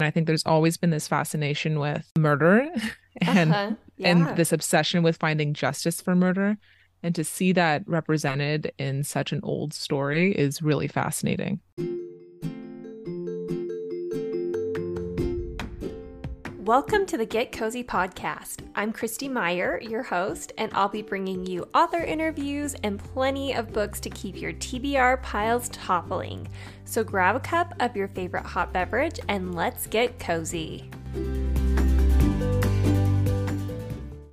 And I think there's always been this fascination with murder and Uh-huh. Yeah. and this obsession with finding justice for murder. And to see that represented in such an old story is really fascinating. Welcome to the Get Cozy podcast. I'm Krysti Meyer, your host, and I'll be bringing you author interviews and plenty of books to keep your TBR piles toppling. So grab a cup of your favorite hot beverage and let's get cozy.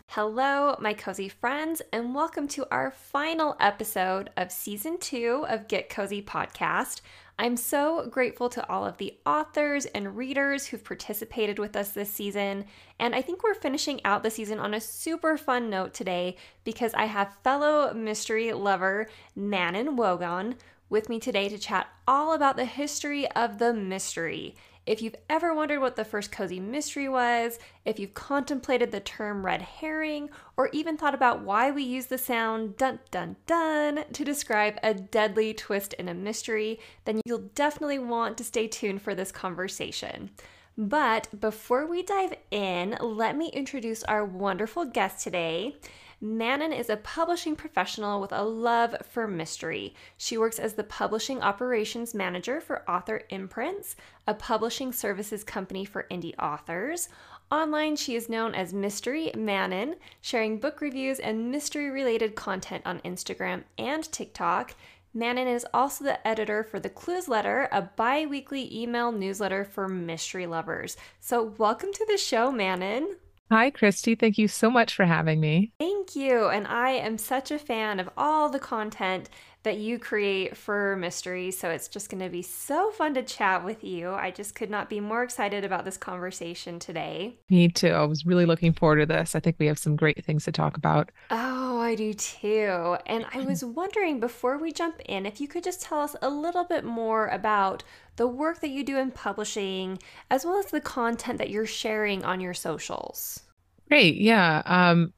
Hello, my cozy friends, and welcome to our final episode of season two of Get Cozy podcast. I'm so grateful to all of the authors and readers who've participated with us this season. And I think we're finishing out the season on a super fun note today because I have fellow mystery lover Manon Wogahn with me today to chat all about the history of the mystery. If you've ever wondered what the first cozy mystery was, if you've contemplated the term red herring, or even thought about why we use the sound dun dun dun to describe a deadly twist in a mystery, then you'll definitely want to stay tuned for this conversation. But before we dive in, let me introduce our wonderful guest today. Manon is a publishing professional with a love for mystery. She works as the publishing operations manager for Author Imprints, a publishing services company for indie authors. Online, she is known as Mystery Manon, sharing book reviews and mystery related content on Instagram and TikTok. Manon is also the editor for the Cluesletter, a bi weekly email newsletter for mystery lovers. So, welcome to the show, Manon. Hi, Krysti. Thank you so much for having me. Thank you. And I am such a fan of all the content that you create for mystery. So it's just going to be so fun to chat with you. I just could not be more excited about this conversation today. Me too. I was really looking forward to this. I think we have some great things to talk about. Oh, I do too. And I was wondering before we jump in, if you could just tell us a little bit more about the work that you do in publishing, as well as the content that you're sharing on your socials. Great. Yeah. Um,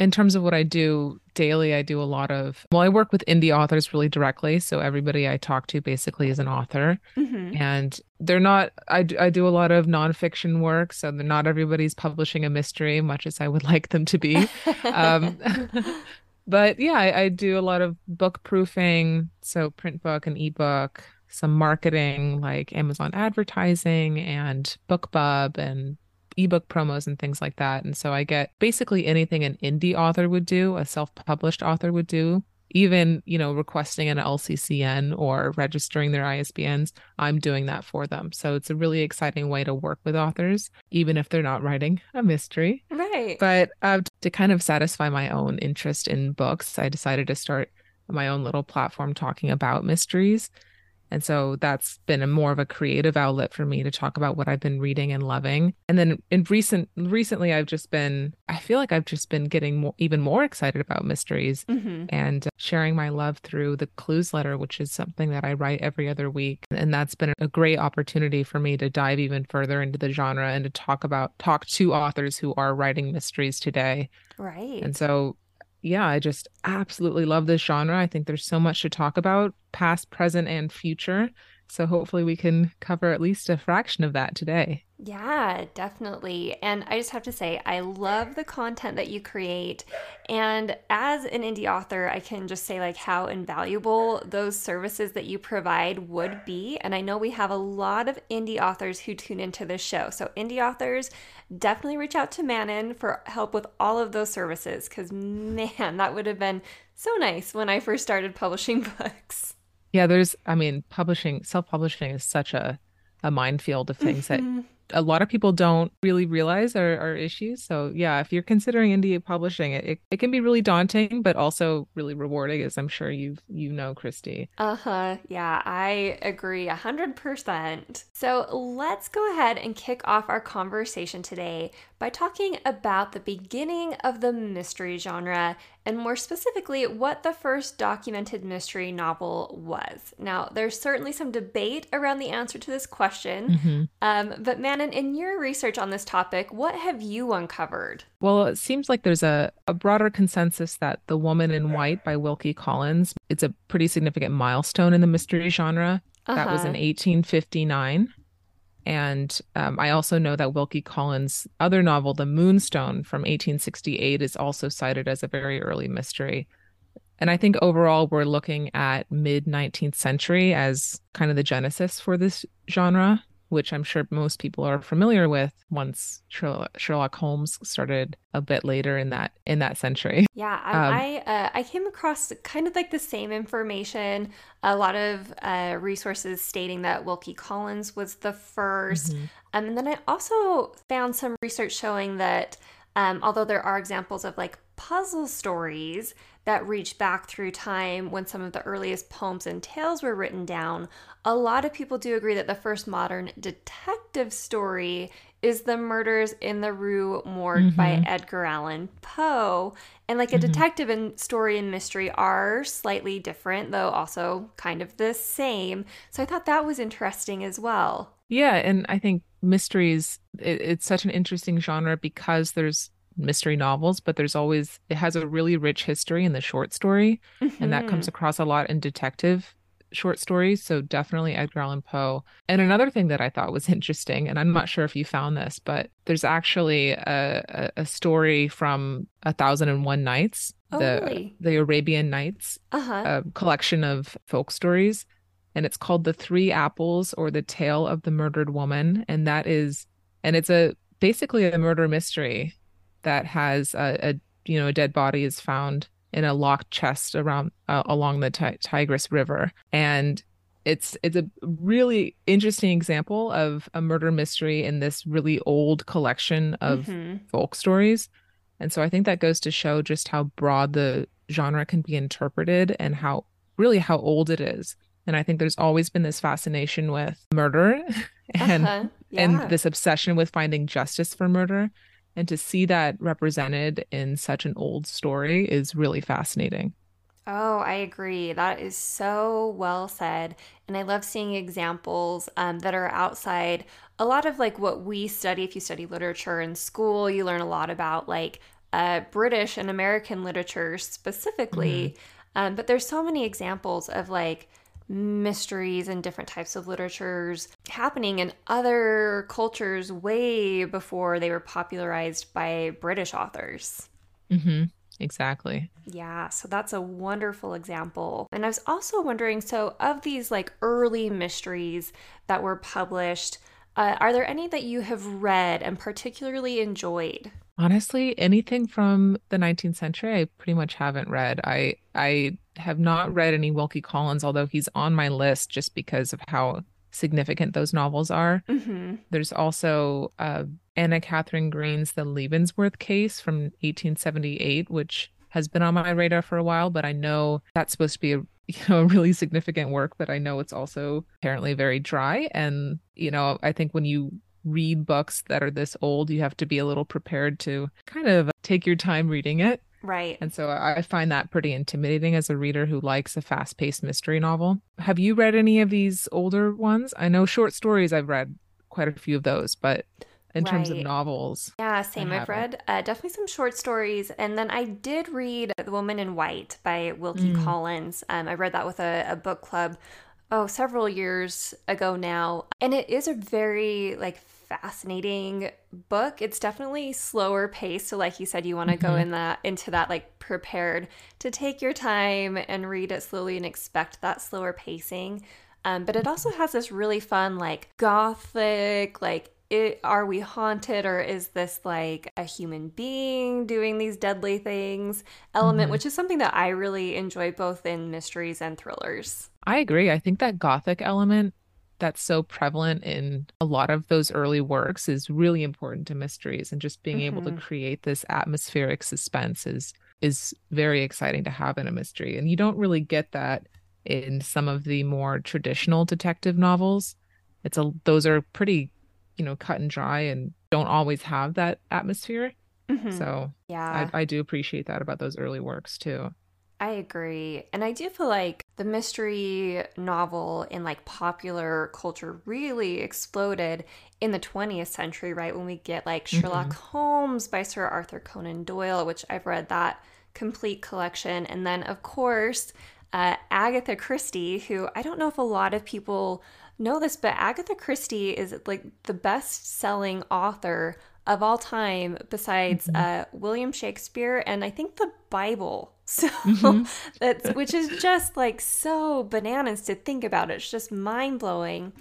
in terms of what I do daily, I do a lot of, well, I work with indie authors really directly. So everybody I talk to basically is an author. Mm-hmm. And they're not, I, I do a lot of nonfiction work. So they're not everybody's publishing a mystery, much as I would like them to be. um, but yeah, I, I do a lot of book proofing. So print book and ebook, some marketing like Amazon advertising and BookBub and ebook promos and things like that. And so I get basically anything an indie author would do, a self-published author would do, even, you know, requesting an LCCN or registering their ISBNs, I'm doing that for them. So it's a really exciting way to work with authors, even if they're not writing a mystery. right. But uh, to kind of satisfy my own interest in books, I decided to start my own little platform talking about mysteries. And so that's been a more of a creative outlet for me to talk about what I've been reading and loving. And then in recent recently I've just been I feel like I've just been getting more, even more excited about mysteries mm-hmm. and sharing my love through the Cluesletter which is something that I write every other week and that's been a great opportunity for me to dive even further into the genre and to talk about talk to authors who are writing mysteries today. Right. And so yeah, I just absolutely love this genre. I think there's so much to talk about, past, present, and future. So hopefully we can cover at least a fraction of that today. Yeah, definitely. And I just have to say, I love the content that you create. And as an indie author, I can just say, like, how invaluable those services that you provide would be. And I know we have a lot of indie authors who tune into this show. So, indie authors, definitely reach out to Manon for help with all of those services because, man, that would have been so nice when I first started publishing books. Yeah, there's, I mean, publishing, self publishing is such a, a minefield of things that mm-hmm. A lot of people don't really realize are, are issues. So yeah, if you're considering indie publishing, it, it, it can be really daunting, but also really rewarding, as I'm sure you you know, Krysti. Uh-huh. Yeah, I agree a hundred percent. So let's go ahead and kick off our conversation today by talking about the beginning of the mystery genre and more specifically what the first documented mystery novel was. Now, there's certainly some debate around the answer to this question, Mhm. um, but Manon, in your research on this topic, what have you uncovered? Well, it seems like there's a, a broader consensus that The Woman in White by Wilkie Collins, it's a pretty significant milestone in the mystery genre. That was in Uh-huh. 1859. And um, I also know that Wilkie Collins' other novel, The Moonstone from 1868, is also cited as a very early mystery. And I think overall, we're looking at mid 19th century as kind of the genesis for this genre which I'm sure most people are familiar with once Sherlock Holmes started a bit later in that in that century. Yeah, um, I uh, I came across kind of like the same information. A lot of uh, resources stating that Wilkie Collins was the 1st mm-hmm. um, and then I also found some research showing that um, although there are examples of like puzzle stories that reach back through time when some of the earliest poems and tales were written down, a lot of people do agree that the first modern detective story is the murders in the Rue Morgue mm-hmm. by Edgar Allan Poe. And like a mm-hmm. detective and story and mystery are slightly different, though also kind of the same. So I thought that was interesting as well. Yeah, and I think mysteries it, it's such an interesting genre because there's mystery novels, but there's always it has a really rich history in the short story, mm-hmm. and that comes mm-hmm. across a lot in detective short stories. So definitely Edgar Allan Poe. And another thing that I thought was interesting, and I'm not sure if you found this, but there's actually a, a, a story from A Thousand and One Nights, oh, the really? the Arabian Nights, uh-huh. a collection of folk stories, and it's called The Three Apples or the Tale of the Murdered Woman, and that is, and it's a basically a murder mystery that has a, a you know a dead body is found in a locked chest around uh, along the Tigris River, and it's it's a really interesting example of a murder mystery in this really old collection of mm-hmm. folk stories. And so I think that goes to show just how broad the genre can be interpreted and how really how old it is. And I think there's always been this fascination with murder and uh-huh. yeah. and this obsession with finding justice for murder. And to see that represented in such an old story is really fascinating. Oh, I agree. That is so well said. And I love seeing examples um, that are outside a lot of like what we study. If you study literature in school, you learn a lot about like uh, British and American literature specifically. Mm-hmm. Um, but there's so many examples of like mysteries and different types of literatures happening in other cultures way before they were popularized by British authors. Mm-hmm. Exactly. Yeah, so that's a wonderful example. And I was also wondering so, of these like early mysteries that were published, uh, are there any that you have read and particularly enjoyed? Honestly, anything from the 19th century, I pretty much haven't read. I I have not read any Wilkie Collins, although he's on my list just because of how significant those novels are. Mm-hmm. There's also uh, Anna Katharine Green's The Leavenworth Case from 1878, which has been on my radar for a while, but I know that's supposed to be a you know a really significant work, but I know it's also apparently very dry. And you know, I think when you read books that are this old, you have to be a little prepared to kind of take your time reading it. Right. And so I find that pretty intimidating as a reader who likes a fast paced mystery novel. Have you read any of these older ones? I know short stories, I've read quite a few of those, but in right. terms of novels. Yeah, same. I've read uh, definitely some short stories. And then I did read The Woman in White by Wilkie mm. Collins. Um, I read that with a, a book club oh several years ago now and it is a very like fascinating book. It's definitely slower paced. So like you said, you want to mm-hmm. go in that into that like prepared to take your time and read it slowly and expect that slower pacing. Um, but it also has this really fun like gothic like it, are we haunted or is this like a human being doing these deadly things element mm-hmm. which is something that i really enjoy both in mysteries and thrillers i agree i think that gothic element that's so prevalent in a lot of those early works is really important to mysteries and just being mm-hmm. able to mm-hmm. create this atmospheric suspense is is very exciting to have in a mystery and you don't really get that in some of the more traditional detective novels it's a those are pretty you know cut and dry and don't always have that atmosphere mm-hmm. so yeah I, I do appreciate that about those early works too I agree. And I do feel like the mystery novel in like popular culture really exploded in the 20th century, right? When we get like Sherlock mm-hmm. Holmes by Sir Arthur Conan Doyle, which I've read that complete collection. And then, of course, uh, Agatha Christie, who I don't know if a lot of people know this, but Agatha Christie is like the best selling author of all time besides mm-hmm. uh, William Shakespeare and I think the Bible. So mm-hmm. that's which is just like so bananas to think about. It's just mind blowing.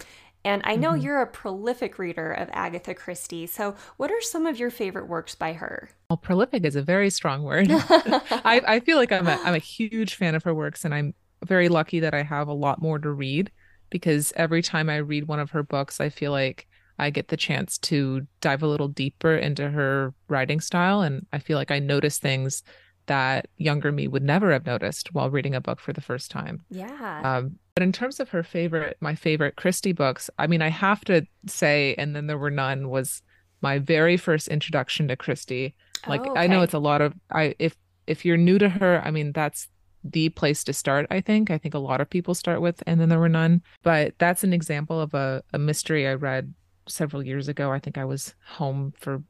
And I know mm-hmm. you're a prolific reader of Agatha Christie. So, what are some of your favorite works by her? Well, prolific is a very strong word. I, I feel like I'm a, I'm a huge fan of her works, and I'm very lucky that I have a lot more to read because every time I read one of her books, I feel like I get the chance to dive a little deeper into her writing style. And I feel like I notice things that younger me would never have noticed while reading a book for the first time. Yeah. Um, but in terms of her favorite, my favorite Christie books, I mean, I have to say, and then there were none, was my very first introduction to Christie. Like, oh, okay. I know it's a lot of I if if you're new to her, I mean, that's the place to start, I think. I think a lot of people start with and then there were none. But that's an example of a, a mystery I read several years ago. I think I was home for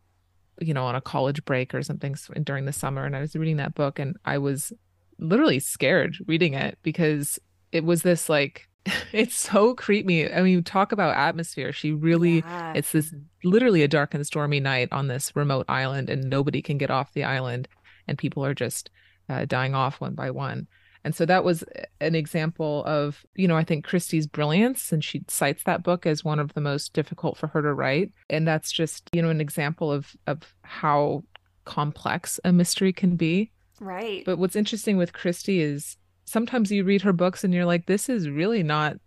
you know, on a college break or something during the summer. And I was reading that book and I was literally scared reading it because it was this like, it's so creepy. I mean, talk about atmosphere. She really, yeah. it's this literally a dark and stormy night on this remote island and nobody can get off the island and people are just uh, dying off one by one. And so that was an example of, you know, I think Christie's brilliance. And she cites that book as one of the most difficult for her to write. And that's just, you know, an example of of how complex a mystery can be. Right. But what's interesting with Christie is sometimes you read her books and you're like, this is really not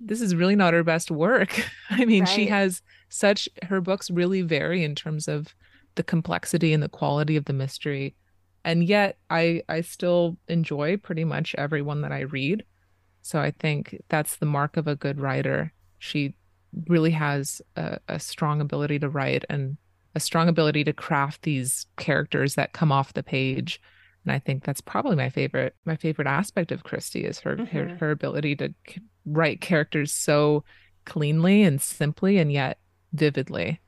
this is really not her best work. I mean, right. she has such her books really vary in terms of the complexity and the quality of the mystery and yet I I still enjoy pretty much everyone that I read. So I think that's the mark of a good writer. She really has a, a strong ability to write and a strong ability to craft these characters that come off the page. And I think that's probably my favorite my favorite aspect of Christie is her mm-hmm. her, her ability to write characters so cleanly and simply and yet vividly.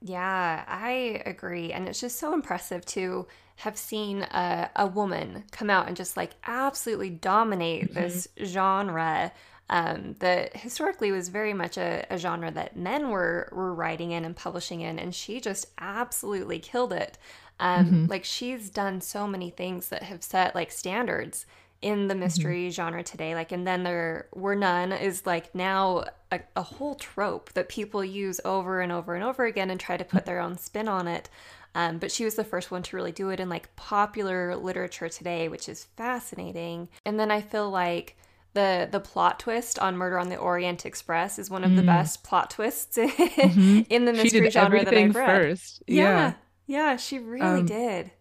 Yeah, I agree. And it's just so impressive to have seen a, a woman come out and just like absolutely dominate mm-hmm. this genre um, that historically was very much a, a, genre that men were were writing in and publishing in, and she just absolutely killed it. Um, mm-hmm. Like she's done so many things that have set like standards in the mm-hmm. mystery mm-hmm. genre today. Like, and then there were none is like now a, a, whole trope that people use over and over and over again and try to put their own spin on it. Um, but she was the first one to really do it in like popular literature today, which is fascinating. And then I feel like the the plot twist on Murder on the Orient Express is one of mm. the best plot twists mm-hmm. in the mystery genre that I've read. First. Yeah. yeah, yeah, she really um, did.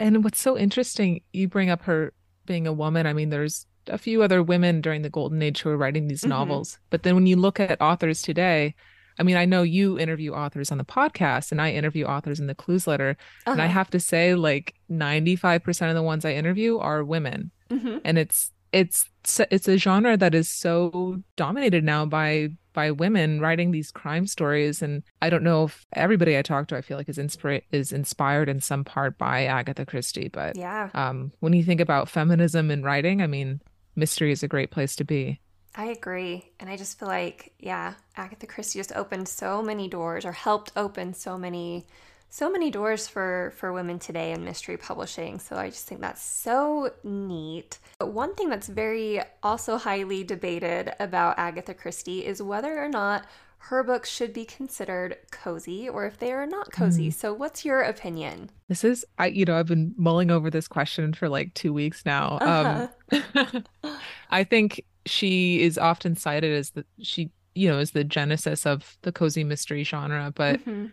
And what's so interesting, you bring up her being a woman. I mean, there's a few other women during the golden age who are writing these mm-hmm. novels, but then when you look at authors today, I mean, I know you interview authors on the podcast and I interview authors in the Cluesletter. Uh-huh. And I uh-huh. have to say, like 95% of the ones I interview are women. Mm-hmm. And it's it's it's a genre that is so dominated now by by women writing these crime stories and i don't know if everybody i talk to i feel like is inspired is inspired in some part by agatha christie but yeah um when you think about feminism in writing i mean mystery is a great place to be I agree. And I just feel like, yeah, Agatha Christie just opened so many doors or helped open so many so many doors for for women today in mystery publishing. So I just think that's so neat. But one thing that's very also highly debated about Agatha Christie is whether or not her books should be considered cozy or if they are not cozy. Mm. So what's your opinion? This is I you know, I've been mulling over this question for like 2 weeks now. Uh-huh. Um I think she is often cited as the she you know is the genesis of the cozy mystery genre but mm-hmm.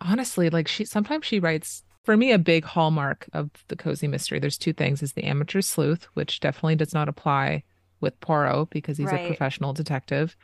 honestly like she sometimes she writes for me a big hallmark of the cozy mystery there's two things is the amateur sleuth which definitely does not apply with Poirot because he's right. a professional detective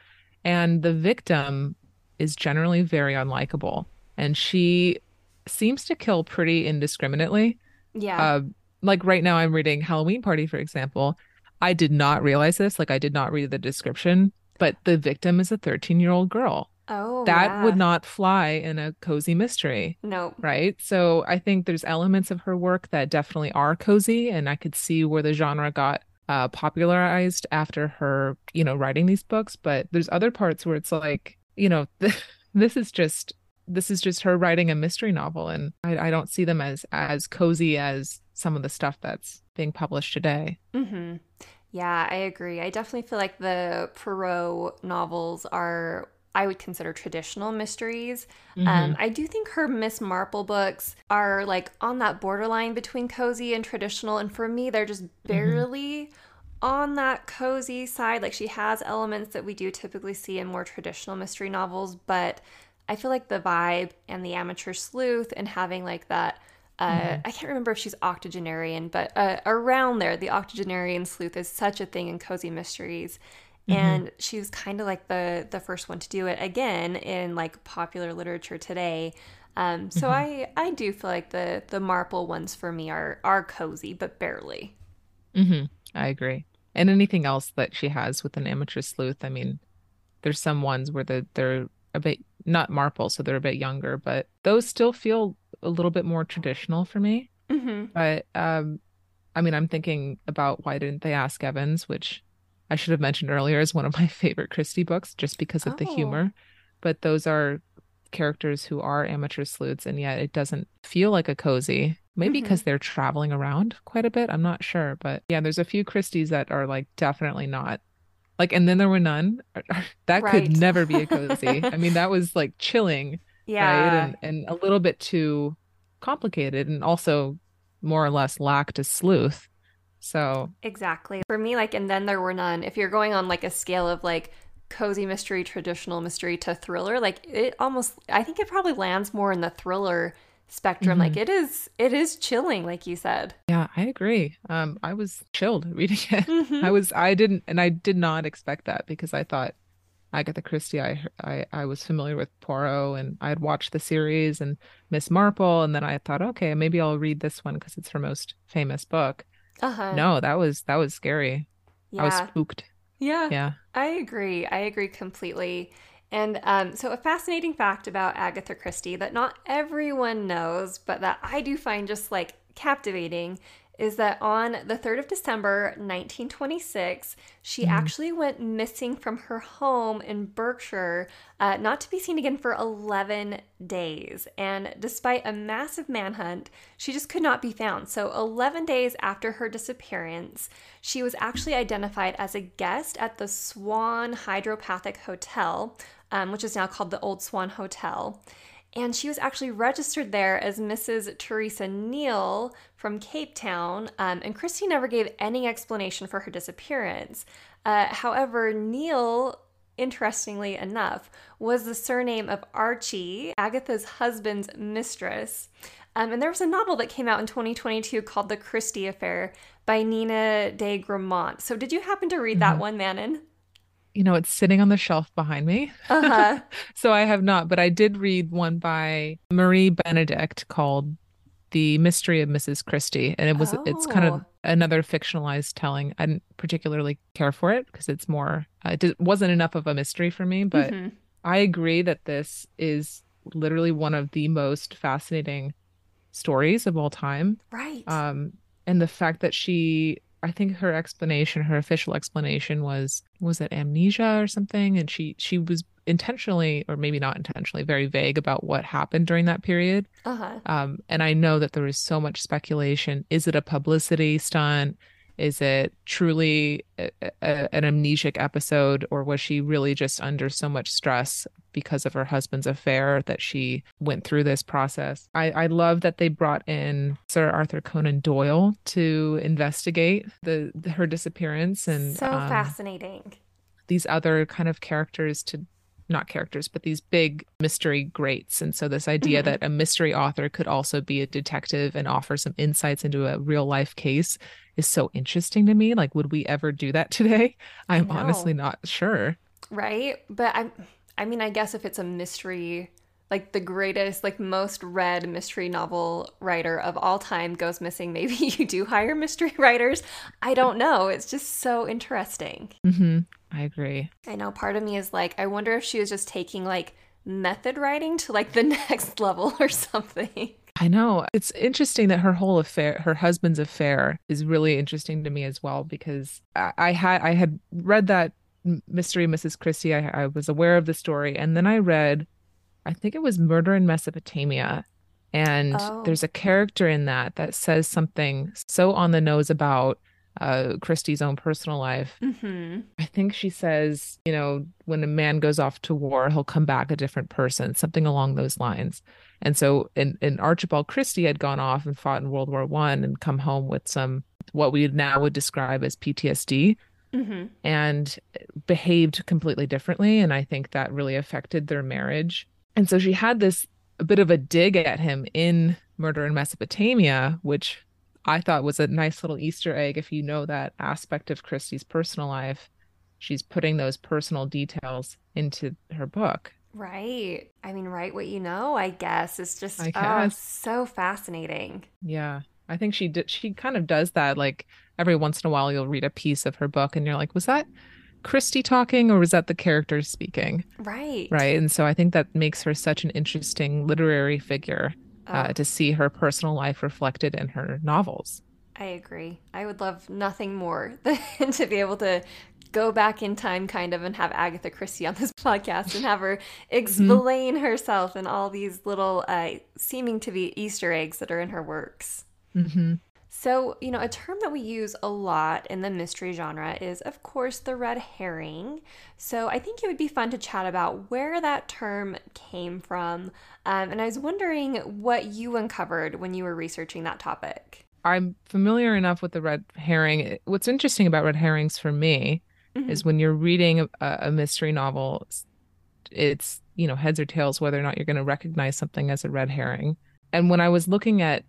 and the victim is generally very unlikable and she seems to kill pretty indiscriminately yeah uh, like right now i'm reading halloween party for example I did not realize this. Like, I did not read the description, but the victim is a 13 year old girl. Oh, that yeah. would not fly in a cozy mystery. No. Right. So I think there's elements of her work that definitely are cozy, and I could see where the genre got uh, popularized after her, you know, writing these books. But there's other parts where it's like, you know, this is just this is just her writing a mystery novel, and I, I don't see them as as cozy as some of the stuff that's being published today. Mm-hmm. Yeah, I agree. I definitely feel like the Poirot novels are I would consider traditional mysteries. Um, mm-hmm. Um, I do think her Miss Marple books are like on that borderline between cozy and traditional. And for me, they're just mm-hmm. barely mm-hmm. on that cozy side. Like she has elements that we do typically see in more traditional mystery novels, but I feel like the vibe and the amateur sleuth and having like that. Uh, mm-hmm. I can't remember if she's octogenarian, but uh, around there, the octogenarian sleuth is such a thing in cozy mysteries Mm-hmm. And she was kind of like the the first one to do it again in like popular literature today. Um, so mm-hmm. I I do feel like the the Marple ones for me are are cozy, but barely. Mm-hmm. I agree. And anything else that she has with an amateur sleuth, I mean, there's some ones where the, they're a bit not Marple, so they're a bit younger, but those still feel a little bit more traditional for me. Mm-hmm. But um, I mean, I'm thinking about why didn't they ask Evans, which I should have mentioned earlier is one of my favorite Christie books just because of oh. the humor. But those are characters who are amateur sleuths, and yet it doesn't feel like a cozy. Maybe mm-hmm. because they're traveling around quite a bit. I'm not sure. But yeah, there's a few Christies that are like definitely not. Like, and then there were none. That right. could never be a cozy. I mean, that was like chilling. Yeah. Right? And, and a little bit too complicated and also more or less lacked a sleuth. So exactly for me, like, and then there were none. If you're going on like a scale of like cozy mystery, traditional mystery to thriller, like it almost, I think it probably lands more in the thriller spectrum. Mm-hmm. Like it is, it is chilling, like you said. Yeah, I agree. Um, I was chilled reading it. Mm-hmm. I was, I didn't, and I did not expect that because I thought Agatha Christie, I, I I was familiar with Poirot and I had watched the series and Miss Marple, and then I thought, okay, maybe I'll read this one because it's her most famous book. Uh-huh. No, that was that was scary. Yeah. I was spooked. Yeah. Yeah. I agree. I agree completely. And um, so, a fascinating fact about Agatha Christie that not everyone knows, but that I do find just like captivating is that on the 3rd of December, 1926, she mm. actually went missing from her home in Berkshire, uh, not to be seen again for 11 days. And despite a massive manhunt, she just could not be found. So, 11 days after her disappearance, she was actually identified as a guest at the Swan Hydropathic Hotel, um, which is now called the Old Swan Hotel and she was actually registered there as Mrs. Teresa Neele from Cape Town, um, and Christie never gave any explanation for her disappearance. Uh, however, Neele, interestingly enough, was the surname of Archie, Agatha's husband's mistress. Um, and there was a novel that came out in 2022 called The Christie Affair by Nina de Gramont. So, did you happen to read mm-hmm. that one, Manon? you know, it's sitting on the shelf behind me. Uh-huh. so I have not, but I did read one by Marie Benedict called The Mystery of Mrs. Christie. And it was, oh. it's kind of oh. another fictionalized telling. I didn't particularly care for it because it's more, uh, it wasn't enough of a mystery for me. But mm-hmm. I agree that this is literally one of the most fascinating stories of all time. Right. Um, and the fact that she I think her explanation, her official explanation was was it amnesia or something and she she was intentionally or maybe not intentionally very vague about what happened during that period. Uh-huh. Um, and I know that there is so much speculation. Is it a publicity stunt? Is it truly a, a, an amnesic episode, or was she really just under so much stress because of her husband's affair that she went through this process? I, I love that they brought in Sir Arthur Conan Doyle to investigate the, the her disappearance and so um, fascinating. These other kind of characters to not characters, but these big mystery greats. And so, this idea mm-hmm. that a mystery author could also be a detective and offer some insights into a real life case is so interesting to me. Like, would we ever do that today? I'm honestly not sure. Right. But I'm, I mean, I guess if it's a mystery, like the greatest, like most read mystery novel writer of all time goes missing, maybe you do hire mystery writers. I don't know. It's just so interesting. Mm-hmm. I agree. I know part of me is like, I wonder if she was just taking like method writing to like the next level or something. I know. It's interesting that her whole affair, her husband's affair, is really interesting to me as well because I, I had I had read that mystery, Mrs. Christie. I, I was aware of the story, and then I read, I think it was Murder in Mesopotamia, and Oh. there's a character in that that says something so on the nose about uh, Christie's own personal life. Mm-hmm. I think she says, you know, when a man goes off to war, he'll come back a different person, something along those lines. And so, and, and Archibald Christie had gone off and fought in World War One and come home with some what we now would describe as PTSD Mm-hmm. and behaved completely differently. And I think that really affected their marriage. And so she had this a bit of a dig at him in Murder in Mesopotamia, which I thought was a nice little Easter egg. If you know that aspect of Christie's personal life, she's putting those personal details into her book. Right. I mean, write what you know, I guess. It's just I oh, so fascinating. Yeah. I think she did she kind of does that like every once in a while you'll read a piece of her book and you're like, was that Christie talking or was that the characters speaking? Right. Right. And so I think that makes her such an interesting literary figure uh, Oh, to see her personal life reflected in her novels. I agree. I would love nothing more than to be able to go back in time kind of and have Agatha Christie on this podcast and have her explain herself and all these little uh, seeming to be Easter eggs that are in her works. hmm So, you know, a term that we use a lot in the mystery genre is, of course, the red herring. So, I think it would be fun to chat about where that term came from. Um, and I was wondering what you uncovered when you were researching that topic. I'm familiar enough with the red herring. What's interesting about red herrings for me Mhm. is when you're reading a, a mystery novel, it's, you know, heads or tails whether or not you're going to recognize something as a red herring. And when I was looking at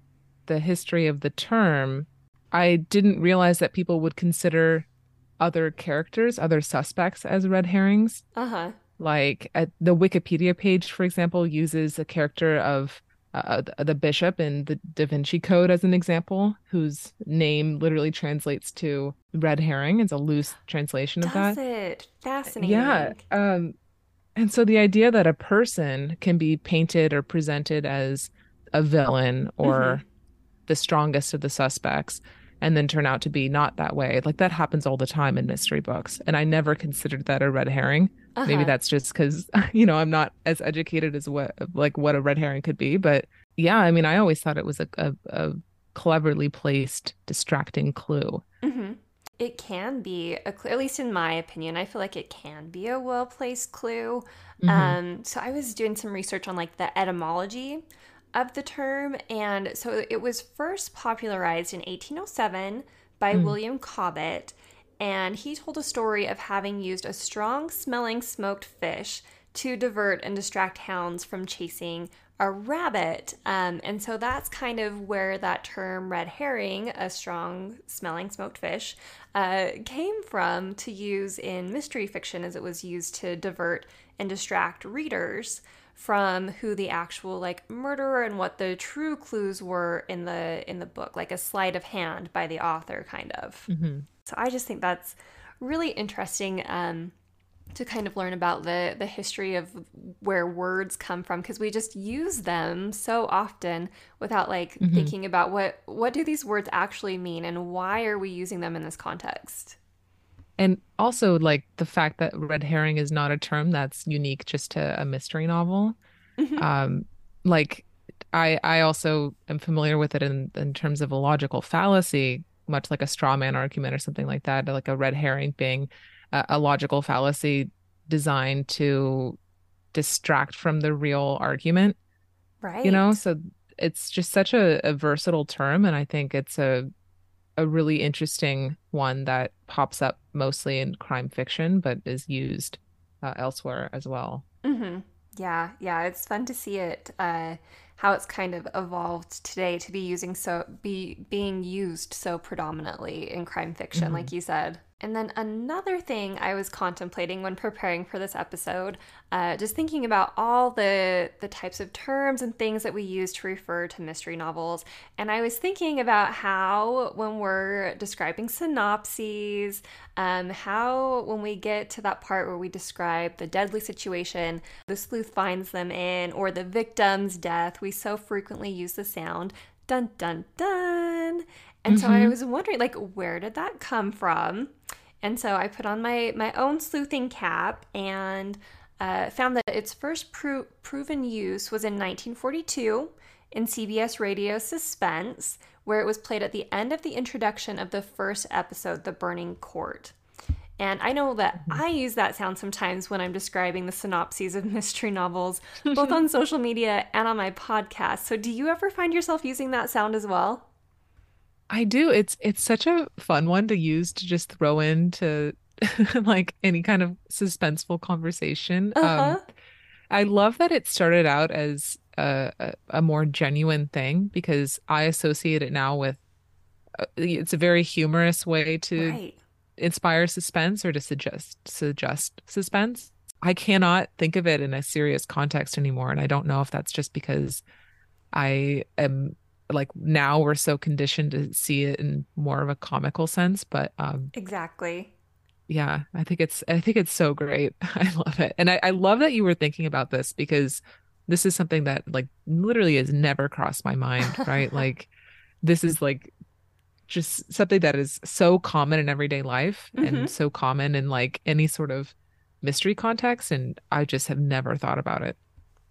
the history of the term, I didn't realize that people would consider other characters, other suspects as red herrings. Uh huh. Like at the Wikipedia page, for example, uses a character of uh, the, the bishop in the Da Vinci Code as an example, whose name literally translates to red herring. It's a loose translation of Does that. it? Fascinating. Yeah. Um, and so the idea that a person can be painted or presented as a villain or the strongest of the suspects and then turn out to be not that way, like that happens all the time in mystery books. And I never considered that a red herring. Maybe Uh-huh. that's just because, you know, I'm not as educated as what like what a red herring could be. But yeah, I mean, I always thought it was a, a, a cleverly placed distracting clue. hmm It can be, a at least in my opinion, I feel like it can be a well placed clue. Mhm. Um, so I was doing some research on like the etymology of the term, and so it was first popularized in 1807 by Mm. William Cobbett, and he told a story of having used a strong smelling smoked fish to divert and distract hounds from chasing a rabbit. Um, and so that's kind of where that term red herring, a strong smelling smoked fish, uh, came from to use in mystery fiction as it was used to divert and distract readers from who the actual like murderer and what the true clues were in the in the book like a sleight of hand by the author kind of Mhm. so i just think that's really interesting um, to kind of learn about the the history of where words come from because we just use them so often without like Mhm. thinking about what what do these words actually mean and why are we using them in this context And also, like the fact that red herring is not a term that's unique just to a mystery novel. Mhm. Um, like I, I also am familiar with it in in terms of a logical fallacy, much like a straw man argument or something like that. Like a red herring being a, a logical fallacy designed to distract from the real argument. right You know, so it's just such a, a versatile term, and I think it's a a really interesting one that pops up mostly in crime fiction, but is used uh, elsewhere as well. hmm Yeah, yeah, it's fun to see it uh, how it's kind of evolved today to be using so be being used so predominantly in crime fiction, Mhm. like you said. And then another thing I was contemplating when preparing for this episode, uh, just thinking about all the the types of terms and things that we use to refer to mystery novels, and I was thinking about how when we're describing synopses, um, how when we get to that part where we describe the deadly situation the sleuth finds them in, or the victim's death, we so frequently use the sound dun dun dun. And mm-hmm. so I mm-hmm. was wondering, like, where did that come from? And so I put on my my own sleuthing cap and uh, found that its first pro- proven use was in 1942 in CBS Radio Suspense, where it was played at the end of the introduction of the first episode, The Burning Court. And I know that mm-hmm. I use that sound sometimes when I'm describing the synopses of mystery novels, both on social media and on my podcast. So, do you ever find yourself using that sound as well? I do. It's it's such a fun one to use to just throw into like any kind of suspenseful conversation. Uh-huh. Um, I love that it started out as a, a, a, more genuine thing because I associate it now with uh, it's a very humorous way to right. inspire suspense or to suggest suggest suspense. I cannot think of it in a serious context anymore, and I don't know if that's just because I am like now we're so conditioned to see it in more of a comical sense but um exactly. yeah i think it's i think it's so great. I love it. And I, I love that you were thinking about this because this is something that like literally has never crossed my mind right? Like this is like just something that is so common in everyday life mm-hmm. and so common in like any sort of mystery context and i just have never thought about it.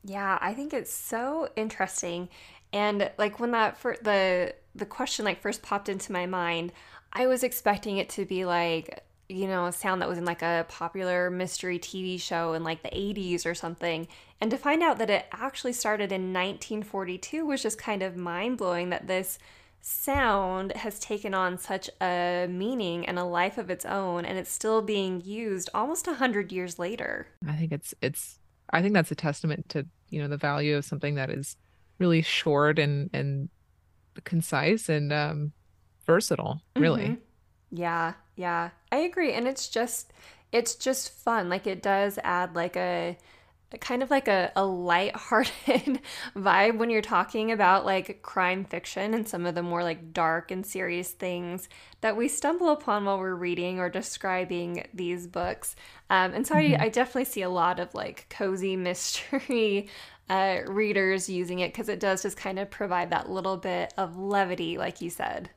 Yeah i think it's so interesting and like when that for the the question like first popped into my mind, I was expecting it to be like you know, a sound that was in like a popular mystery TV show in like the 80s or something. And to find out that it actually started in 1942 was just kind of mind blowing that this sound has taken on such a meaning and a life of its own and it's still being used almost 100 years later. I think it's it's I think that's a testament to, you know, the value of something that is really short and and concise and um versatile really. Mm-hmm. yeah yeah. I agree and it's just it's just fun. Like it does add like a kind of like a, a light-hearted vibe when you're talking about like crime fiction and some of the more like dark and serious things that we stumble upon while we're reading or describing these books um, and so mm-hmm. I, I definitely see a lot of like cozy mystery uh, readers using it because it does just kind of provide that little bit of levity, like you said.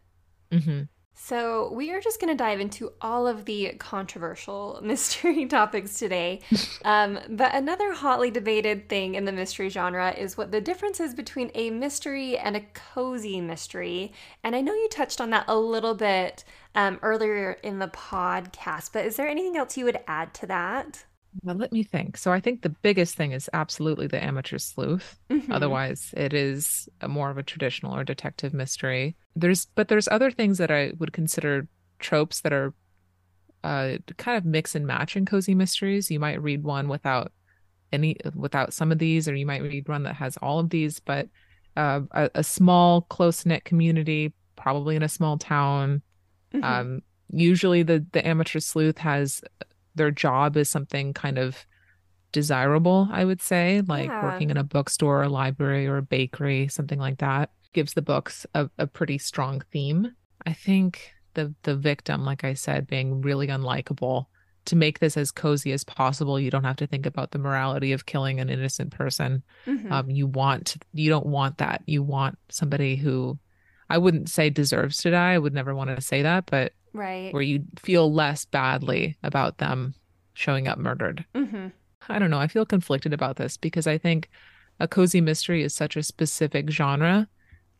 Mm-hmm. So, we are just going to dive into all of the controversial mystery topics today. Um, but another hotly debated thing in the mystery genre is what the difference is between a mystery and a cozy mystery. And I know you touched on that a little bit um, earlier in the podcast, but is there anything else you would add to that? Well, let me think. So I think the biggest thing is absolutely the amateur sleuth. Mm-hmm. Otherwise, it is more of a traditional or detective mystery. There's, but there's other things that I would consider tropes that are uh, kind of mix and match in cozy mysteries. You might read one without any, without some of these, or you might read one that has all of these. But uh, a, a, small, close knit community, probably in a small town. Mm-hmm. Um, usually, the the amateur sleuth has their job is something kind of desirable, I would say, like yeah. working in a bookstore, a library, or a bakery, something like that. Gives the books a, a pretty strong theme. I think the the victim, like I said, being really unlikable. To make this as cozy as possible, you don't have to think about the morality of killing an innocent person. Mm-hmm. Um, you want you don't want that. You want somebody who I wouldn't say deserves to die. I would never want to say that, but right. where you feel less badly about them showing up murdered. Mm-hmm. i don't know. I feel conflicted about this because i think a cozy mystery is such a specific genre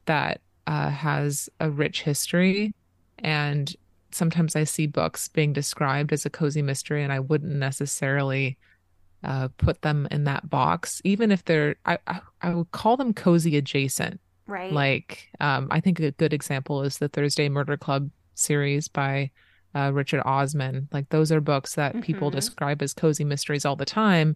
that uh, has a rich history. And sometimes i see books being described as a cozy mystery and i wouldn't necessarily uh, put them in that box even if they're I, I, I would call them cozy adjacent. Right. Like um, i think a good example is the thursday murder club series by uh, Richard Osman. Like those are books that mm-hmm. people describe as cozy mysteries all the time,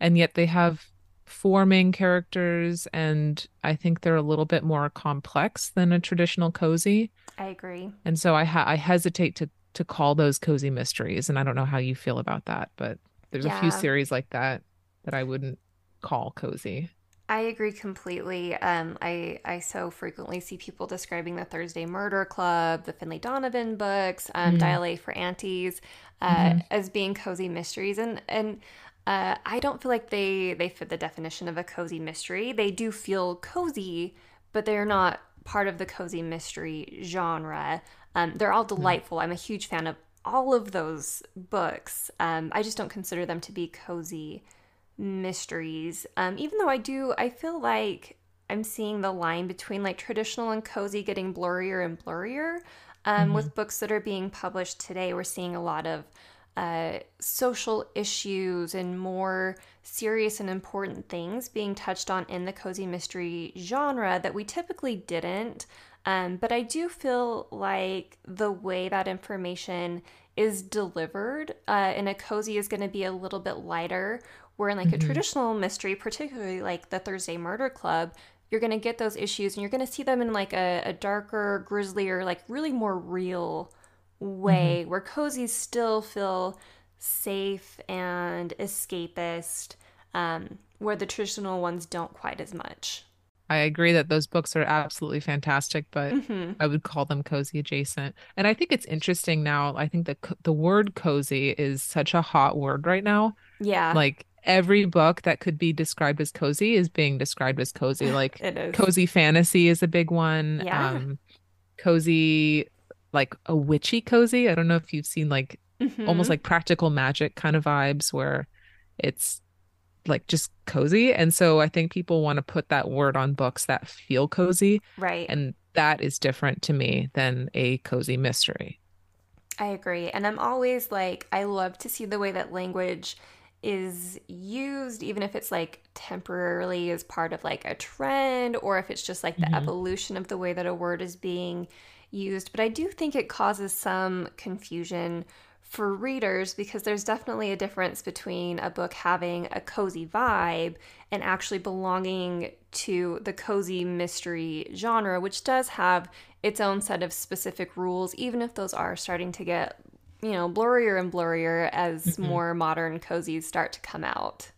and yet they have four main characters, and I think they're a little bit more complex than a traditional cozy. I agree. And so I ha- I hesitate to to call those cozy mysteries. And I don't know how you feel about that, but there's yeah. a few series like that that I wouldn't call cozy. I agree completely. Um, I I so frequently see people describing the Thursday Murder Club, the Finlay Donovan books, um, mm. Dial A for Aunties, uh, mm-hmm. as being cozy mysteries, and and uh, I don't feel like they they fit the definition of a cozy mystery. They do feel cozy, but they're not part of the cozy mystery genre. Um, they're all delightful. I'm a huge fan of all of those books. Um, I just don't consider them to be cozy mysteries. Um, even though I do, I feel like I'm seeing the line between like traditional and cozy getting blurrier and blurrier. Um, mm-hmm. With books that are being published today, we're seeing a lot of uh, social issues and more serious and important things being touched on in the cozy mystery genre that we typically didn't. Um, but I do feel like the way that information is delivered uh, in a cozy is going to be a little bit lighter where in like mm-hmm. a traditional mystery, particularly like the Thursday Murder Club, you're going to get those issues and you're going to see them in like a, a darker, grislier, like really more real way mm-hmm. where cozies still feel safe and escapist, um, where the traditional ones don't quite as much. I agree that those books are absolutely fantastic, but mm-hmm. I would call them cozy adjacent. And I think it's interesting now. I think that the word cozy is such a hot word right now. Yeah. Like every book that could be described as cozy is being described as cozy. Like cozy fantasy is a big one. Yeah. Um, cozy, like a witchy cozy. I don't know if you've seen like mm-hmm. almost like practical magic kind of vibes where it's like just cozy. And so I think people want to put that word on books that feel cozy. Right. And that is different to me than a cozy mystery. I agree. And I'm always like, I love to see the way that language is used, even if it's like temporarily as part of like a trend or if it's just like the mm-hmm. evolution of the way that a word is being used. But I do think it causes some confusion for readers because there's definitely a difference between a book having a cozy vibe and actually belonging to the cozy mystery genre, which does have its own set of specific rules, even if those are starting to get you know, blurrier and blurrier as mm-hmm. more modern cozies start to come out.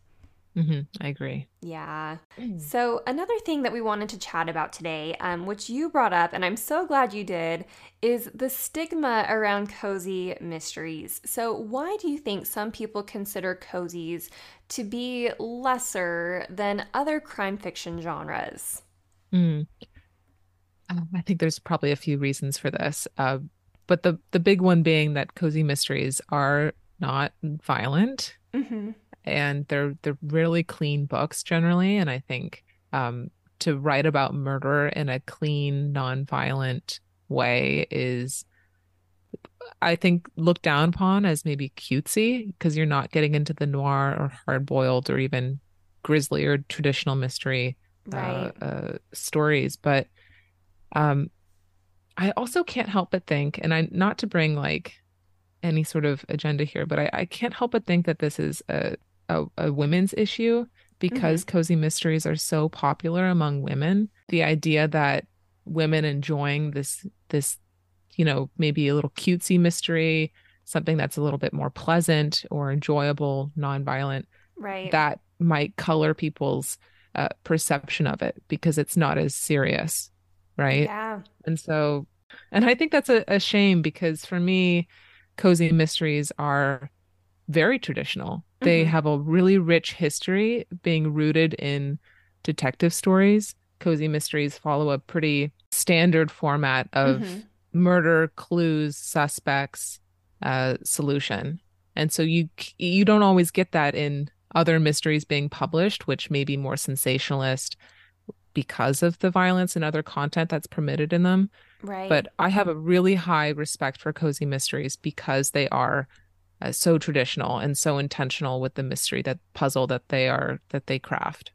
Mm-hmm. I agree. Yeah. Mm. So, another thing that we wanted to chat about today, um, which you brought up, and I'm so glad you did, is the stigma around cozy mysteries. So, why do you think some people consider cozies to be lesser than other crime fiction genres? Mm. Um, I think there's probably a few reasons for this. Uh, but the the big one being that cozy mysteries are not violent mm-hmm. and they're they're really clean books generally and i think um, to write about murder in a clean non-violent way is i think looked down upon as maybe cutesy because you're not getting into the noir or hard-boiled or even grisly or traditional mystery uh, right. uh, uh, stories but um I also can't help but think, and I not to bring like any sort of agenda here, but I, I can't help but think that this is a a, a women's issue because mm-hmm. cozy mysteries are so popular among women. The idea that women enjoying this this you know maybe a little cutesy mystery, something that's a little bit more pleasant or enjoyable, nonviolent, right? That might color people's uh, perception of it because it's not as serious right? Yeah. And so, and I think that's a, a shame because for me, cozy mysteries are very traditional. Mm-hmm. They have a really rich history being rooted in detective stories. Cozy mysteries follow a pretty standard format of mm-hmm. murder, clues, suspects, uh, solution. And so you you don't always get that in other mysteries being published, which may be more sensationalist because of the violence and other content that's permitted in them. Right. But I have a really high respect for cozy mysteries because they are uh, so traditional and so intentional with the mystery that puzzle that they are that they craft.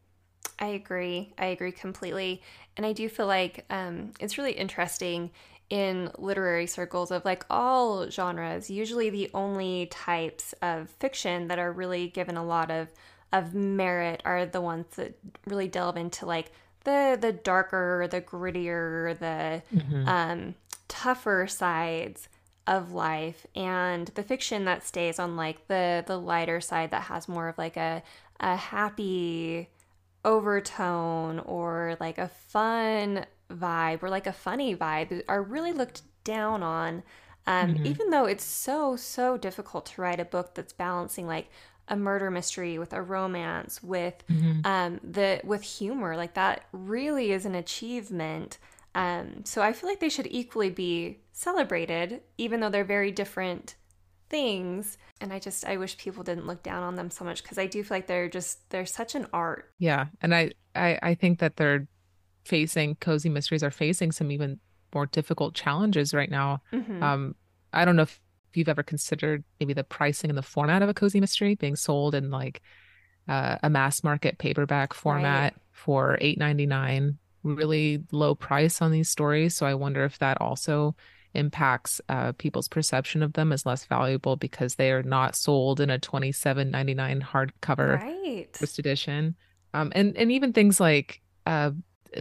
I agree. I agree completely. And I do feel like um, it's really interesting in literary circles of like all genres. Usually, the only types of fiction that are really given a lot of of merit are the ones that really delve into like the the darker, the grittier, the mm-hmm. um, tougher sides of life and the fiction that stays on like the the lighter side that has more of like a a happy overtone or like a fun vibe or like a funny vibe are really looked down on um, mm-hmm. even though it's so so difficult to write a book that's balancing like a murder mystery with a romance with mm-hmm. um, the with humor. Like that really is an achievement. Um, so i feel like they should equally be celebrated even though they're very different things. And i just i wish people didn't look down on them so much because i do feel like they're just they're such an art. Yeah and I, I i think that they're facing cozy mysteries are facing some even more difficult challenges right now. Mm-hmm. um i don't know if you've ever considered maybe the pricing and the format of a cozy mystery being sold in like uh, a mass market paperback format right. for 8.99 really low price on these stories so i wonder if that also impacts uh, people's perception of them as less valuable because they are not sold in a 27.99 hardcover right. first edition um, and and even things like uh,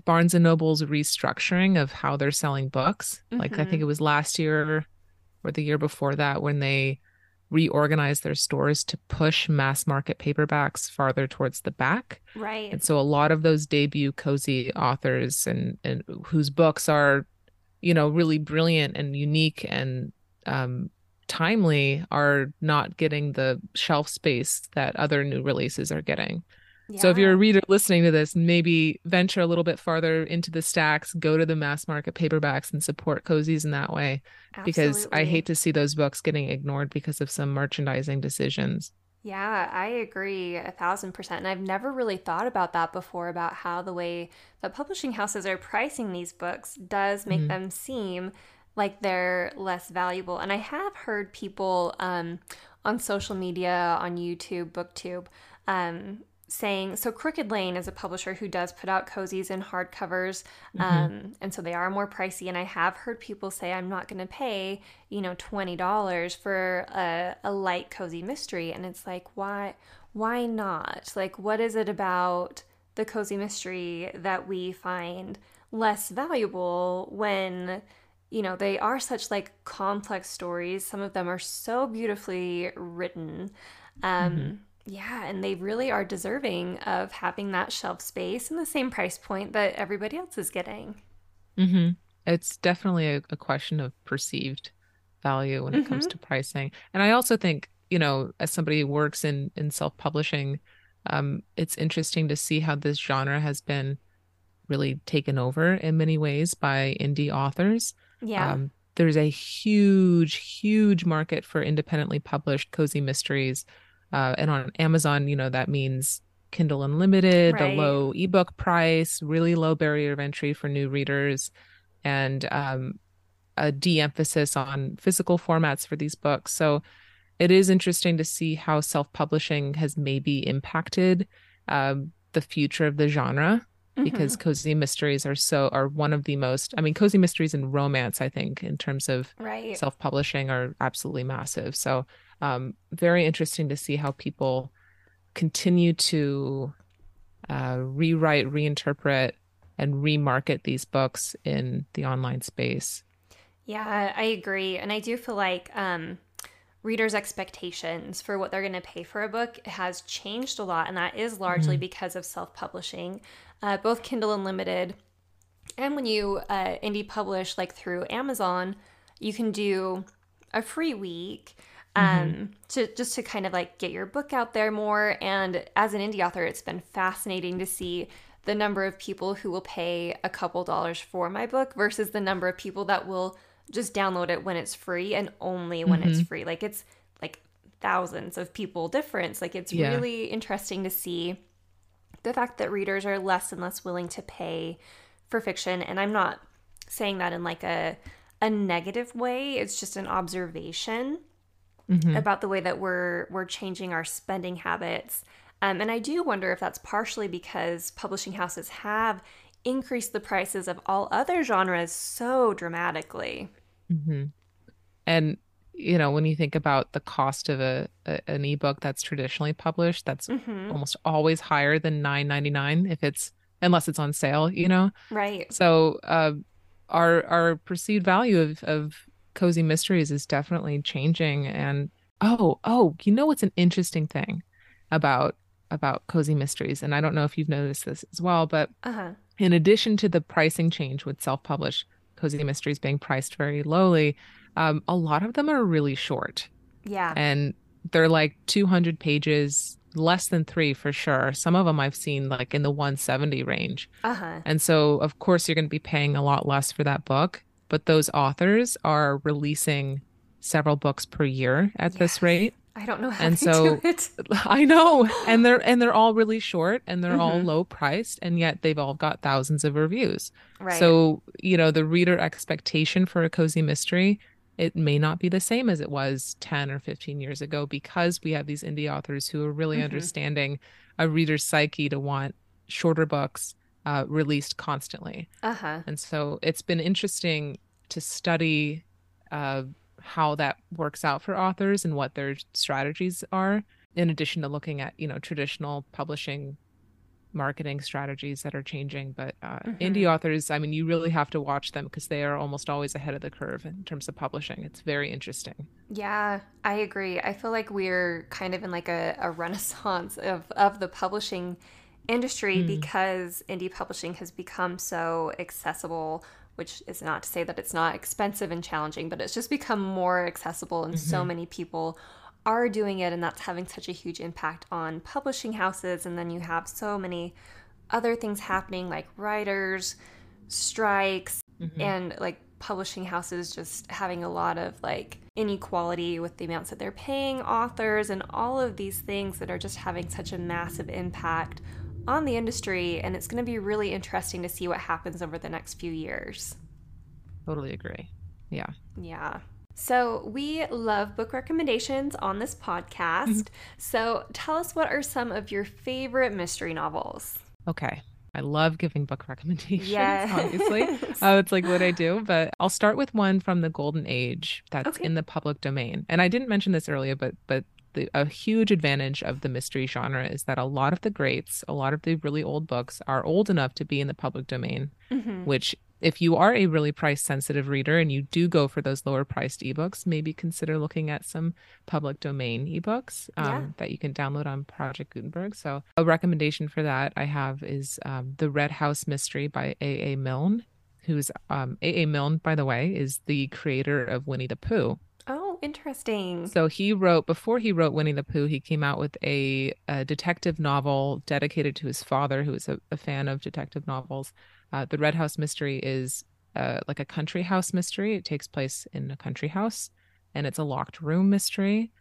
barnes and noble's restructuring of how they're selling books mm-hmm. like i think mm-hmm. it was last year or the year before that when they reorganized their stores to push mass market paperbacks farther towards the back. Right. And so a lot of those debut cozy authors and and whose books are, you know, really brilliant and unique and um, timely are not getting the shelf space that other new releases are getting. So if you're a reader listening to this, maybe venture a little bit farther into the stacks, go to the mass market paperbacks and support cozies in that way. Absolutely. Because I hate to see those books getting ignored because of some merchandising decisions. Yeah, I agree a thousand percent. And I've never really thought about that before about how the way that publishing houses are pricing these books does make mm-hmm. them seem like they're less valuable. And I have heard people um, on social media, on YouTube, BookTube, um, saying so crooked lane is a publisher who does put out cozies and hardcovers mm-hmm. um, and so they are more pricey and i have heard people say i'm not going to pay you know $20 for a, a light cozy mystery and it's like why why not like what is it about the cozy mystery that we find less valuable when you know they are such like complex stories some of them are so beautifully written um, mm-hmm yeah, and they really are deserving of having that shelf space and the same price point that everybody else is getting. Mm-hmm. It's definitely a, a, question of perceived value when it mm-hmm. comes to pricing. And I also think, you know, as somebody who works in in self publishing, um, it's interesting to see how this genre has been really taken over in many ways by indie authors. Yeah. Um, there's a huge, huge market for independently published cozy mysteries uh, and on Amazon, you know, that means Kindle Unlimited, right. a low ebook price, really low barrier of entry for new readers, and um, a de emphasis on physical formats for these books. So it is interesting to see how self publishing has maybe impacted um, the future of the genre. Mm-hmm. Because cozy mysteries are so are one of the most. I mean, cozy mysteries and romance, I think, in terms of right. self publishing, are absolutely massive. So um, very interesting to see how people continue to uh, rewrite, reinterpret, and remarket these books in the online space. Yeah, I agree. And I do feel like um, readers' expectations for what they're going to pay for a book has changed a lot. And that is largely mm-hmm. because of self publishing. Uh, both Kindle Unlimited and when you uh, indie publish, like through Amazon, you can do a free week um, mm-hmm. to just to kind of like get your book out there more. And as an indie author, it's been fascinating to see the number of people who will pay a couple dollars for my book versus the number of people that will just download it when it's free and only when mm-hmm. it's free. Like it's like thousands of people difference. Like it's yeah. really interesting to see the fact that readers are less and less willing to pay for fiction. And I'm not saying that in like a a negative way. It's just an observation mm-hmm. about the way that we're we're changing our spending habits. Um, and I do wonder if that's partially because publishing houses have increased the prices of all other genres so dramatically. Mm-hmm. And you know, when you think about the cost of a, a an ebook that's traditionally published, that's mm-hmm. almost always higher than nine ninety nine if it's unless it's on sale. You know, right? So, uh, our our perceived value of of cozy mysteries is definitely changing. And oh, oh, you know what's an interesting thing about about cozy mysteries? And I don't know if you've noticed this as well, but uh-huh. In addition to the pricing change with self-published cozy mysteries being priced very lowly, um, a lot of them are really short. Yeah. And they're like 200 pages, less than three for sure. Some of them I've seen like in the 170 range. Uh-huh. And so, of course, you're going to be paying a lot less for that book. But those authors are releasing several books per year at yes. this rate. I don't know how and so I know, and they're and they're all really short, and they're mm-hmm. all low priced, and yet they've all got thousands of reviews. Right. So you know the reader expectation for a cozy mystery it may not be the same as it was 10 or 15 years ago because we have these indie authors who are really mm-hmm. understanding a reader's psyche to want shorter books uh, released constantly. Uh-huh. And so it's been interesting to study uh, how that works out for authors and what their strategies are, in addition to looking at, you know, traditional publishing marketing strategies that are changing. But uh, mm-hmm. indie authors, I mean, you really have to watch them because they are almost always ahead of the curve in terms of publishing. It's very interesting. Yeah, I agree. I feel like we're kind of in like a, a renaissance of, of the publishing industry mm. because indie publishing has become so accessible which is not to say that it's not expensive and challenging, but it's just become more accessible and mm-hmm. so many people are doing it and that's having such a huge impact on publishing houses and then you have so many other things happening like writers strikes mm-hmm. and like publishing houses just having a lot of like inequality with the amounts that they're paying authors and all of these things that are just having such a massive impact on the industry and it's going to be really interesting to see what happens over the next few years totally agree yeah yeah so, we love book recommendations on this podcast. Mm-hmm. So, tell us what are some of your favorite mystery novels? Okay. I love giving book recommendations, yes. obviously. uh, it's like what I do. But I'll start with one from the Golden Age that's okay. in the public domain. And I didn't mention this earlier, but but the, a huge advantage of the mystery genre is that a lot of the greats, a lot of the really old books are old enough to be in the public domain, mm-hmm. which if you are a really price sensitive reader and you do go for those lower priced ebooks, maybe consider looking at some public domain ebooks um, yeah. that you can download on Project Gutenberg. So, a recommendation for that I have is um, The Red House Mystery by A.A. Milne, who's um, A.A. Milne, by the way, is the creator of Winnie the Pooh. Oh, interesting. So he wrote before he wrote Winnie the Pooh, he came out with a, a detective novel dedicated to his father, who was a, a fan of detective novels. Uh, the Red House Mystery is uh, like a country house mystery. It takes place in a country house, and it's a locked room mystery,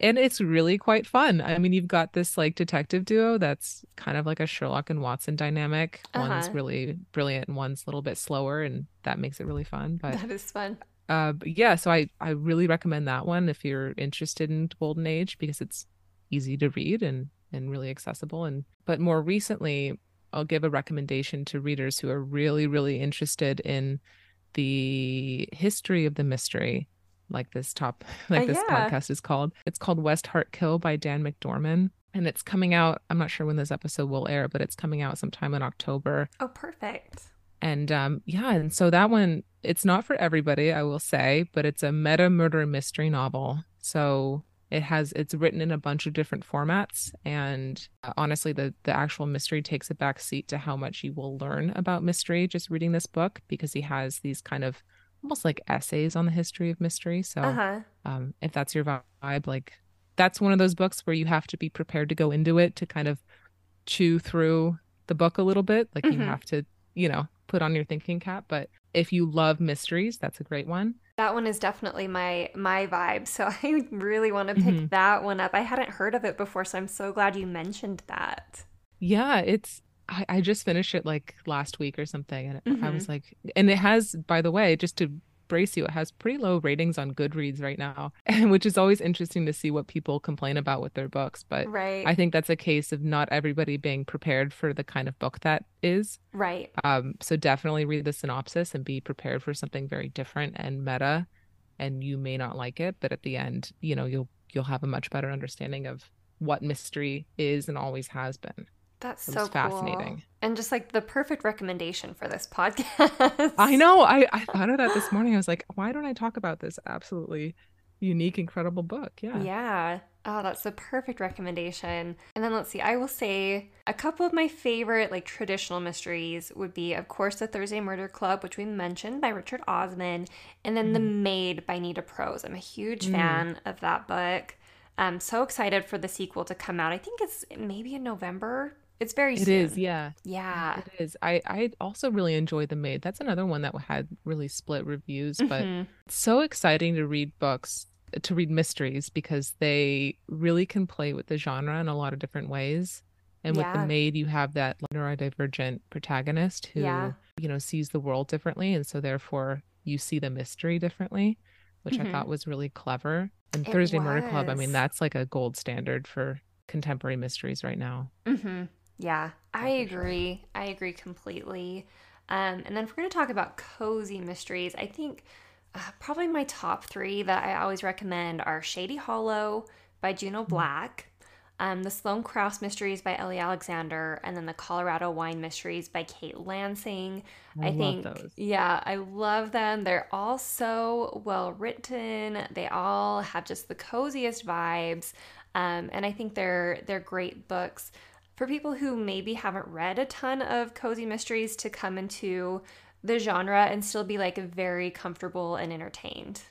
and it's really quite fun. I mean, you've got this like detective duo that's kind of like a Sherlock and Watson dynamic. Uh-huh. One's really brilliant, and one's a little bit slower, and that makes it really fun. But that is fun. Uh, but yeah, so I I really recommend that one if you're interested in Golden Age because it's easy to read and and really accessible. And but more recently, I'll give a recommendation to readers who are really, really interested in the history of the mystery, like this top, like uh, this yeah. podcast is called. It's called West Heart Kill by Dan McDorman. And it's coming out. I'm not sure when this episode will air, but it's coming out sometime in October. Oh, perfect. And um, yeah, and so that one, it's not for everybody, I will say, but it's a meta murder mystery novel. So it has it's written in a bunch of different formats and uh, honestly the the actual mystery takes a back seat to how much you will learn about mystery just reading this book because he has these kind of almost like essays on the history of mystery so uh-huh. um, if that's your vibe like that's one of those books where you have to be prepared to go into it to kind of chew through the book a little bit like mm-hmm. you have to you know put on your thinking cap but if you love mysteries that's a great one that one is definitely my my vibe. So I really want to pick mm-hmm. that one up. I hadn't heard of it before, so I'm so glad you mentioned that. Yeah, it's I, I just finished it like last week or something, and mm-hmm. I was like, and it has, by the way, just to brace you. It has pretty low ratings on Goodreads right now, which is always interesting to see what people complain about with their books. But right. I think that's a case of not everybody being prepared for the kind of book that is. Right. Um, so definitely read the synopsis and be prepared for something very different and meta. And you may not like it, but at the end, you know, you'll you'll have a much better understanding of what mystery is and always has been. That's it so fascinating. Cool. And just like the perfect recommendation for this podcast. I know. I, I thought of that this morning. I was like, why don't I talk about this absolutely unique, incredible book? Yeah. Yeah. Oh, that's the perfect recommendation. And then let's see, I will say a couple of my favorite, like traditional mysteries would be, of course, The Thursday Murder Club, which we mentioned by Richard Osman, and then mm. The Maid by Nita Prose. I'm a huge mm. fan of that book. I'm so excited for the sequel to come out. I think it's maybe in November. It's very It is, yeah. Yeah. It is. I I also really enjoy The Maid. That's another one that had really split reviews, but mm-hmm. it's so exciting to read books to read mysteries because they really can play with the genre in a lot of different ways. And yeah. with the maid, you have that neurodivergent protagonist who, yeah. you know, sees the world differently. And so therefore you see the mystery differently, which mm-hmm. I thought was really clever. And it Thursday was. Murder Club, I mean, that's like a gold standard for contemporary mysteries right now. Mm-hmm. Yeah, I agree. Sure. I agree completely. Um, and then if we're going to talk about cozy mysteries, I think uh, probably my top three that I always recommend are Shady Hollow by Juno mm-hmm. Black, um, the Sloan Krause Mysteries by Ellie Alexander, and then the Colorado Wine Mysteries by Kate Lansing. I, I think, those. yeah, I love them. They're all so well written. They all have just the coziest vibes, um, and I think they're they're great books for people who maybe haven't read a ton of cozy mysteries to come into the genre and still be like very comfortable and entertained.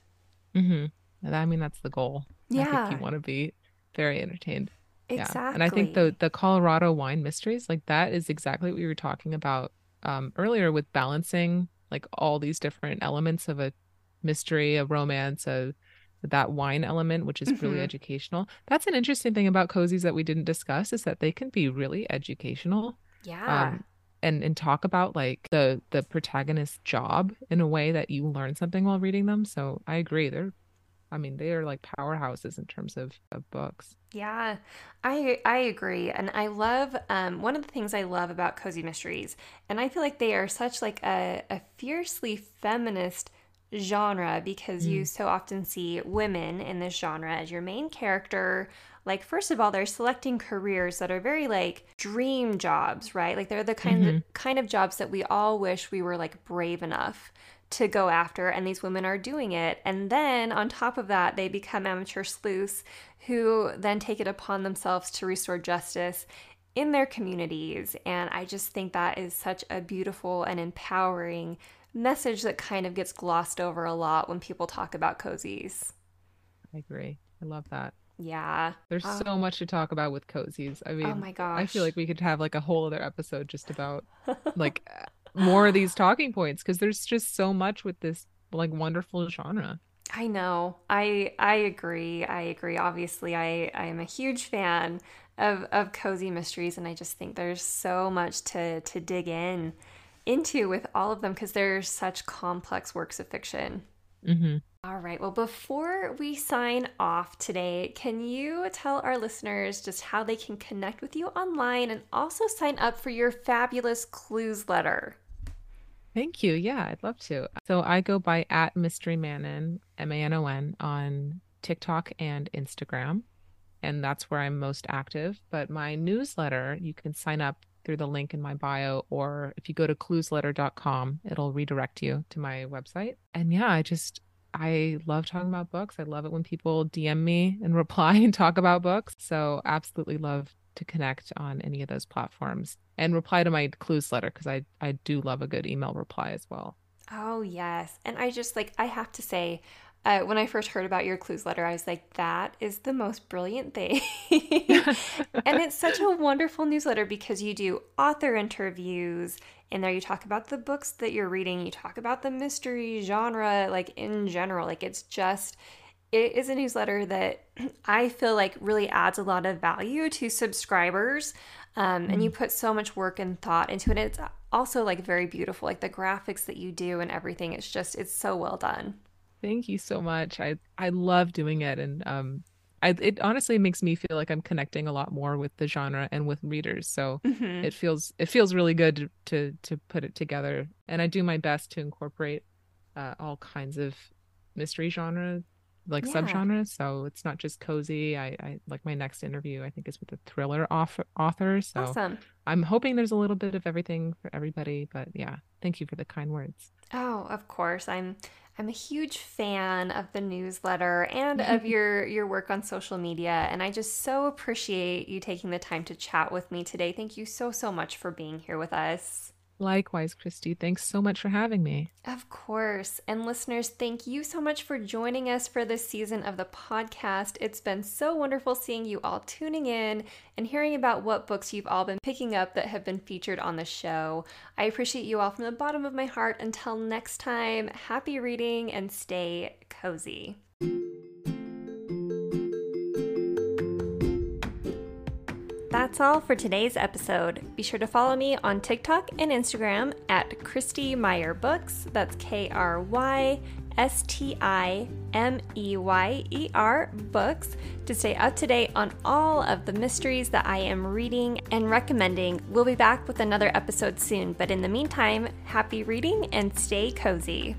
Mm-hmm. I mean, that's the goal. Yeah. I think you want to be very entertained. Exactly. Yeah. And I think the the Colorado wine mysteries, like that is exactly what we were talking about um, earlier with balancing like all these different elements of a mystery, a romance, a that wine element, which is mm-hmm. really educational. That's an interesting thing about cozies that we didn't discuss is that they can be really educational. Yeah. Um, and and talk about like the the protagonist's job in a way that you learn something while reading them. So I agree. They're I mean, they are like powerhouses in terms of, of books. Yeah, I I agree, and I love um, one of the things I love about cozy mysteries, and I feel like they are such like a, a fiercely feminist genre because mm. you so often see women in this genre as your main character like first of all they're selecting careers that are very like dream jobs right like they're the kind mm-hmm. of kind of jobs that we all wish we were like brave enough to go after and these women are doing it and then on top of that they become amateur sleuths who then take it upon themselves to restore justice in their communities and i just think that is such a beautiful and empowering message that kind of gets glossed over a lot when people talk about cozies i agree i love that yeah. There's um, so much to talk about with cozies. I oh mean, oh my gosh. I feel like we could have like a whole other episode just about like more of these talking points because there's just so much with this like wonderful genre. I know. I I agree. I agree. Obviously, I I am a huge fan of of cozy mysteries and I just think there's so much to to dig in into with all of them because they're such complex works of fiction. Mm-hmm. All right. Well, before we sign off today, can you tell our listeners just how they can connect with you online and also sign up for your fabulous Cluesletter? Thank you. Yeah, I'd love to. So I go by at Mystery Manon, M A N O N, on TikTok and Instagram. And that's where I'm most active. But my newsletter, you can sign up through the link in my bio, or if you go to cluesletter.com, it'll redirect you to my website. And yeah, I just, I love talking about books. I love it when people DM me and reply and talk about books. So, absolutely love to connect on any of those platforms and reply to my Cluesletter because I, I do love a good email reply as well. Oh, yes. And I just like, I have to say, uh, when I first heard about your Cluesletter, I was like, that is the most brilliant thing. and it's such a wonderful newsletter because you do author interviews. In there, you talk about the books that you're reading, you talk about the mystery genre, like in general. Like, it's just, it is a newsletter that I feel like really adds a lot of value to subscribers. Um, And you mm. put so much work and thought into it. It's also like very beautiful, like the graphics that you do and everything. It's just, it's so well done. Thank you so much. I I love doing it, and um, I it honestly makes me feel like I'm connecting a lot more with the genre and with readers. So mm-hmm. it feels it feels really good to, to to put it together, and I do my best to incorporate uh, all kinds of mystery genre like Yeah. subgenres. So it's not just cozy. I, I like my next interview, I think, is with a thriller author, author. So Awesome. I'm hoping there's a little bit of everything for everybody. But yeah, thank you for the kind words. Oh, of course. I'm I'm a huge fan of the newsletter and of your your work on social media and I just so appreciate you taking the time to chat with me today. Thank you so so much for being here with us. Likewise, Krysti. Thanks so much for having me. Of course. And listeners, thank you so much for joining us for this season of the podcast. It's been so wonderful seeing you all tuning in and hearing about what books you've all been picking up that have been featured on the show. I appreciate you all from the bottom of my heart. Until next time, happy reading and stay cozy. That's all for today's episode. Be sure to follow me on TikTok and Instagram at Krysti Meyer Books. That's K R Y S T I M E Y E R Books to stay up to date on all of the mysteries that I am reading and recommending. We'll be back with another episode soon, but in the meantime, happy reading and stay cozy.